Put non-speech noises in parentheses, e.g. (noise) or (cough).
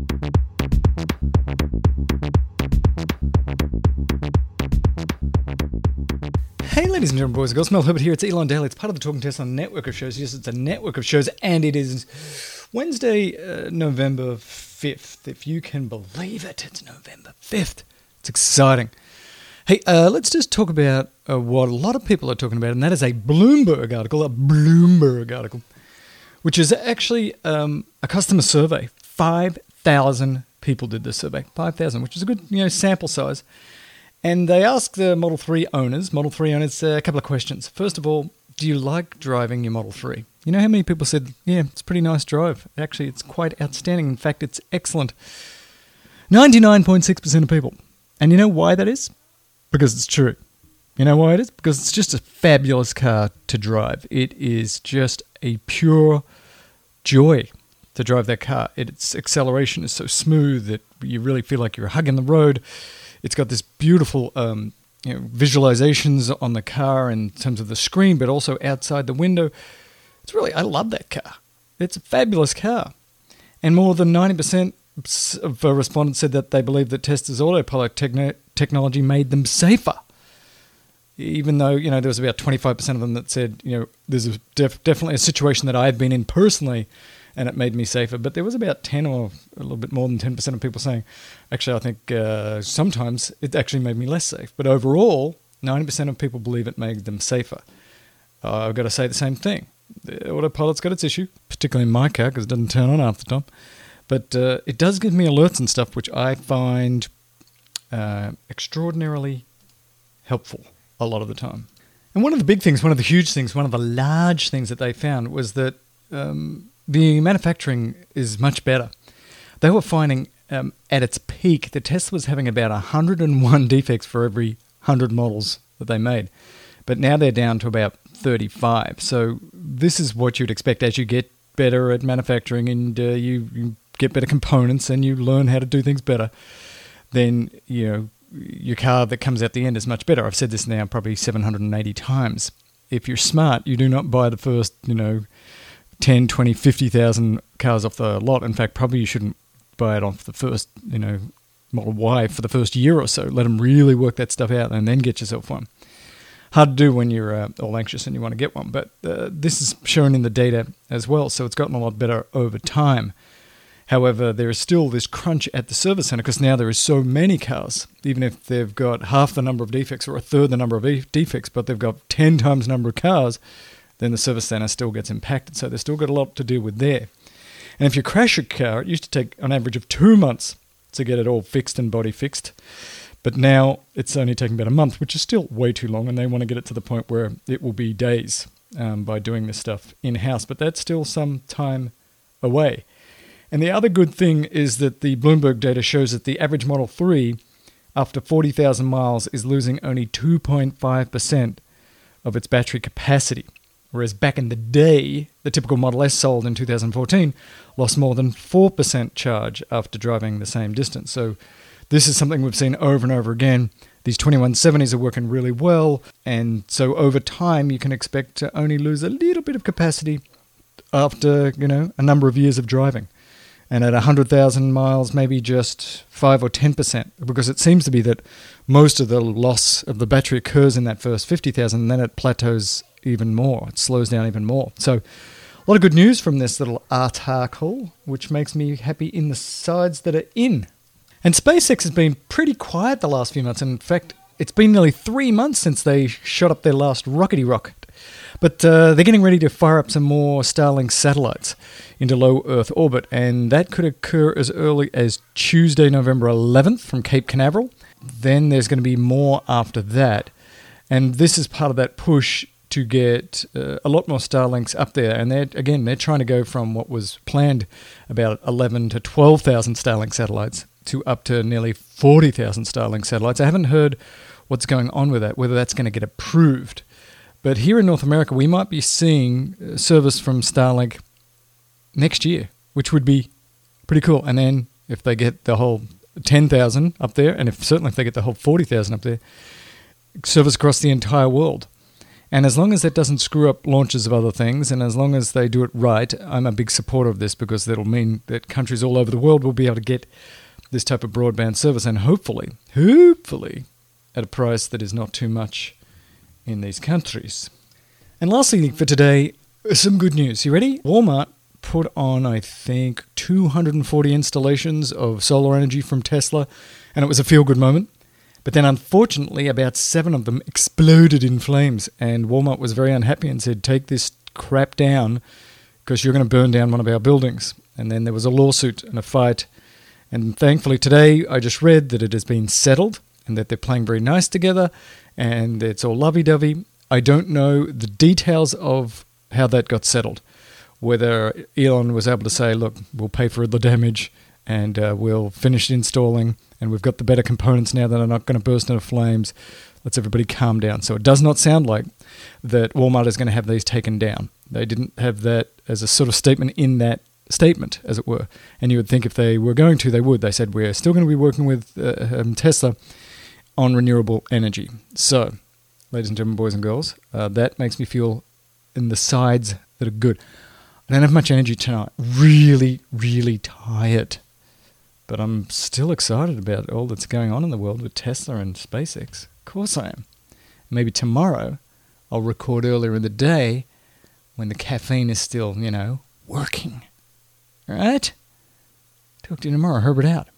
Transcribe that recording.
Hey, ladies and gentlemen, boys and girls, Mel Herbert here. It's Elon Daily. It's part of the Talking Tesla network of shows. Yes, it's a network of shows, and it is Wednesday, uh, November 5th. If you can believe it, it's November 5th. It's exciting. Hey, uh, let's just talk about uh, what a lot of people are talking about, and that is a Bloomberg article, a Bloomberg article, which is actually um, a customer survey. 5,000 people did this survey. 5,000, which is a good you know sample size. And they asked the Model 3 owners, Model 3 owners, uh, a couple of questions. First of all, do you like driving your Model 3? You know how many people said, yeah, it's a pretty nice drive. Actually, it's quite outstanding. In fact, it's excellent. 99.6% of people. And you know why that is? Because it's true. You know why it is? Because it's just a fabulous car to drive. It is just a pure joy to drive that car. Its acceleration is so smooth that you really feel like you're hugging the road. It's got this beautiful um, you know, visualizations on the car in terms of the screen, but also outside the window. It's really, I love that car. It's a fabulous car. And more than 90% of respondents said that they believe that Tesla's autopilot techno- technology made them safer. Even though, you know, there was about 25% of them that said, you know, there's a def- definitely a situation that I've been in personally and it made me safer. But there was about 10 or a little bit more than 10% of people saying, actually, I think uh, sometimes it actually made me less safe. But overall, 90% of people believe it made them safer. Uh, I've got to say the same thing. The autopilot's got its issue, particularly in my car because it doesn't turn on half the time. But uh, it does give me alerts and stuff, which I find uh, extraordinarily helpful a lot of the time. And one of the big things, one of the huge things, one of the large things that they found was that um, the manufacturing is much better. They were finding um, at its peak, the Tesla was having about 101 (laughs) defects for every 100 models that they made. But now they're down to about 35. So this is what you'd expect as you get better at manufacturing and uh, you, you get better components and you learn how to do things better. Then, you know, your car that comes out the end is much better. I've said this now probably 780 times. If you're smart, you do not buy the first, you know, 10, 20, 50,000 cars off the lot. In fact, probably you shouldn't buy it off the first, you know, Model Y for the first year or so. Let them really work that stuff out and then get yourself one. Hard to do when you're uh, all anxious and you want to get one, but uh, this is shown in the data as well, so it's gotten a lot better over time. However, there is still this crunch at the service center because now there is so many cars, even if they've got half the number of defects or a third the number of defects, but they've got 10 times the number of cars, then the service center still gets impacted. So they've still got a lot to do with there. And if you crash your car, it used to take an average of two months to get it all fixed and body fixed. But now it's only taking about a month, which is still way too long, and they want to get it to the point where it will be days um, by doing this stuff in house. But that's still some time away. And the other good thing is that the Bloomberg data shows that the average Model 3, after 40,000 miles, is losing only 2.5% of its battery capacity. Whereas back in the day, the typical Model S sold in 2014 lost more than 4% charge after driving the same distance. So this is something we've seen over and over again. These 2170s are working really well, and so over time you can expect to only lose a little bit of capacity after, you know, a number of years of driving. And at 100,000 miles, maybe just 5 or 10%, because it seems to be that most of the loss of the battery occurs in that first 50,000, and then it plateaus even more. It slows down even more. So, a lot of good news from this little article, which makes me happy in the sides that are in. And SpaceX has been pretty quiet the last few months. In fact, it's been nearly three months since they shot up their last rockety rocket. But uh, they're getting ready to fire up some more Starlink satellites into low Earth orbit, and that could occur as early as Tuesday, November 11th from Cape Canaveral. Then there's going to be more after that. And this is part of that push to get uh, a lot more Starlinks up there. And they're, again, they're trying to go from what was planned about 11 to 12,000 Starlink satellites to up to nearly 40,000 Starlink satellites. I haven't heard what's going on with that, whether that's going to get approved. But here in North America, we might be seeing uh, service from Starlink next year, which would be pretty cool. And then if they get the whole 10,000 up there, and if certainly if they get the whole 40,000 up there, service across the entire world. And as long as that doesn't screw up launches of other things, and as long as they do it right, I'm a big supporter of this because that'll mean that countries all over the world will be able to get this type of broadband service, and hopefully, hopefully, at a price that is not too much in these countries. And lastly, for today, some good news. You ready? Walmart put on, I think, 240 installations of solar energy from Tesla, and it was a feel good moment. But then, unfortunately, about seven of them exploded in flames, and Walmart was very unhappy and said, Take this crap down because you're going to burn down one of our buildings. And then there was a lawsuit and a fight. And thankfully, today I just read that it has been settled and that they're playing very nice together and it's all lovey dovey. I don't know the details of how that got settled. Whether Elon was able to say, look, we'll pay for the damage and uh, we'll finish installing, and we've got the better components now that are not going to burst into flames. Let's everybody calm down. So it does not sound like that Walmart is going to have these taken down. They didn't have that as a sort of statement in that statement, as it were. And you would think if they were going to, they would. They said, we're still going to be working with uh, um, Tesla on renewable energy. So, ladies and gentlemen, boys and girls, uh, that makes me feel in the sides that are good. I don't have much energy tonight. Really, really tired. But I'm still excited about all that's going on in the world with Tesla and SpaceX. Of course I am. Maybe tomorrow I'll record earlier in the day when the caffeine is still, you know, working. All right? Talk to you tomorrow. Herbert out.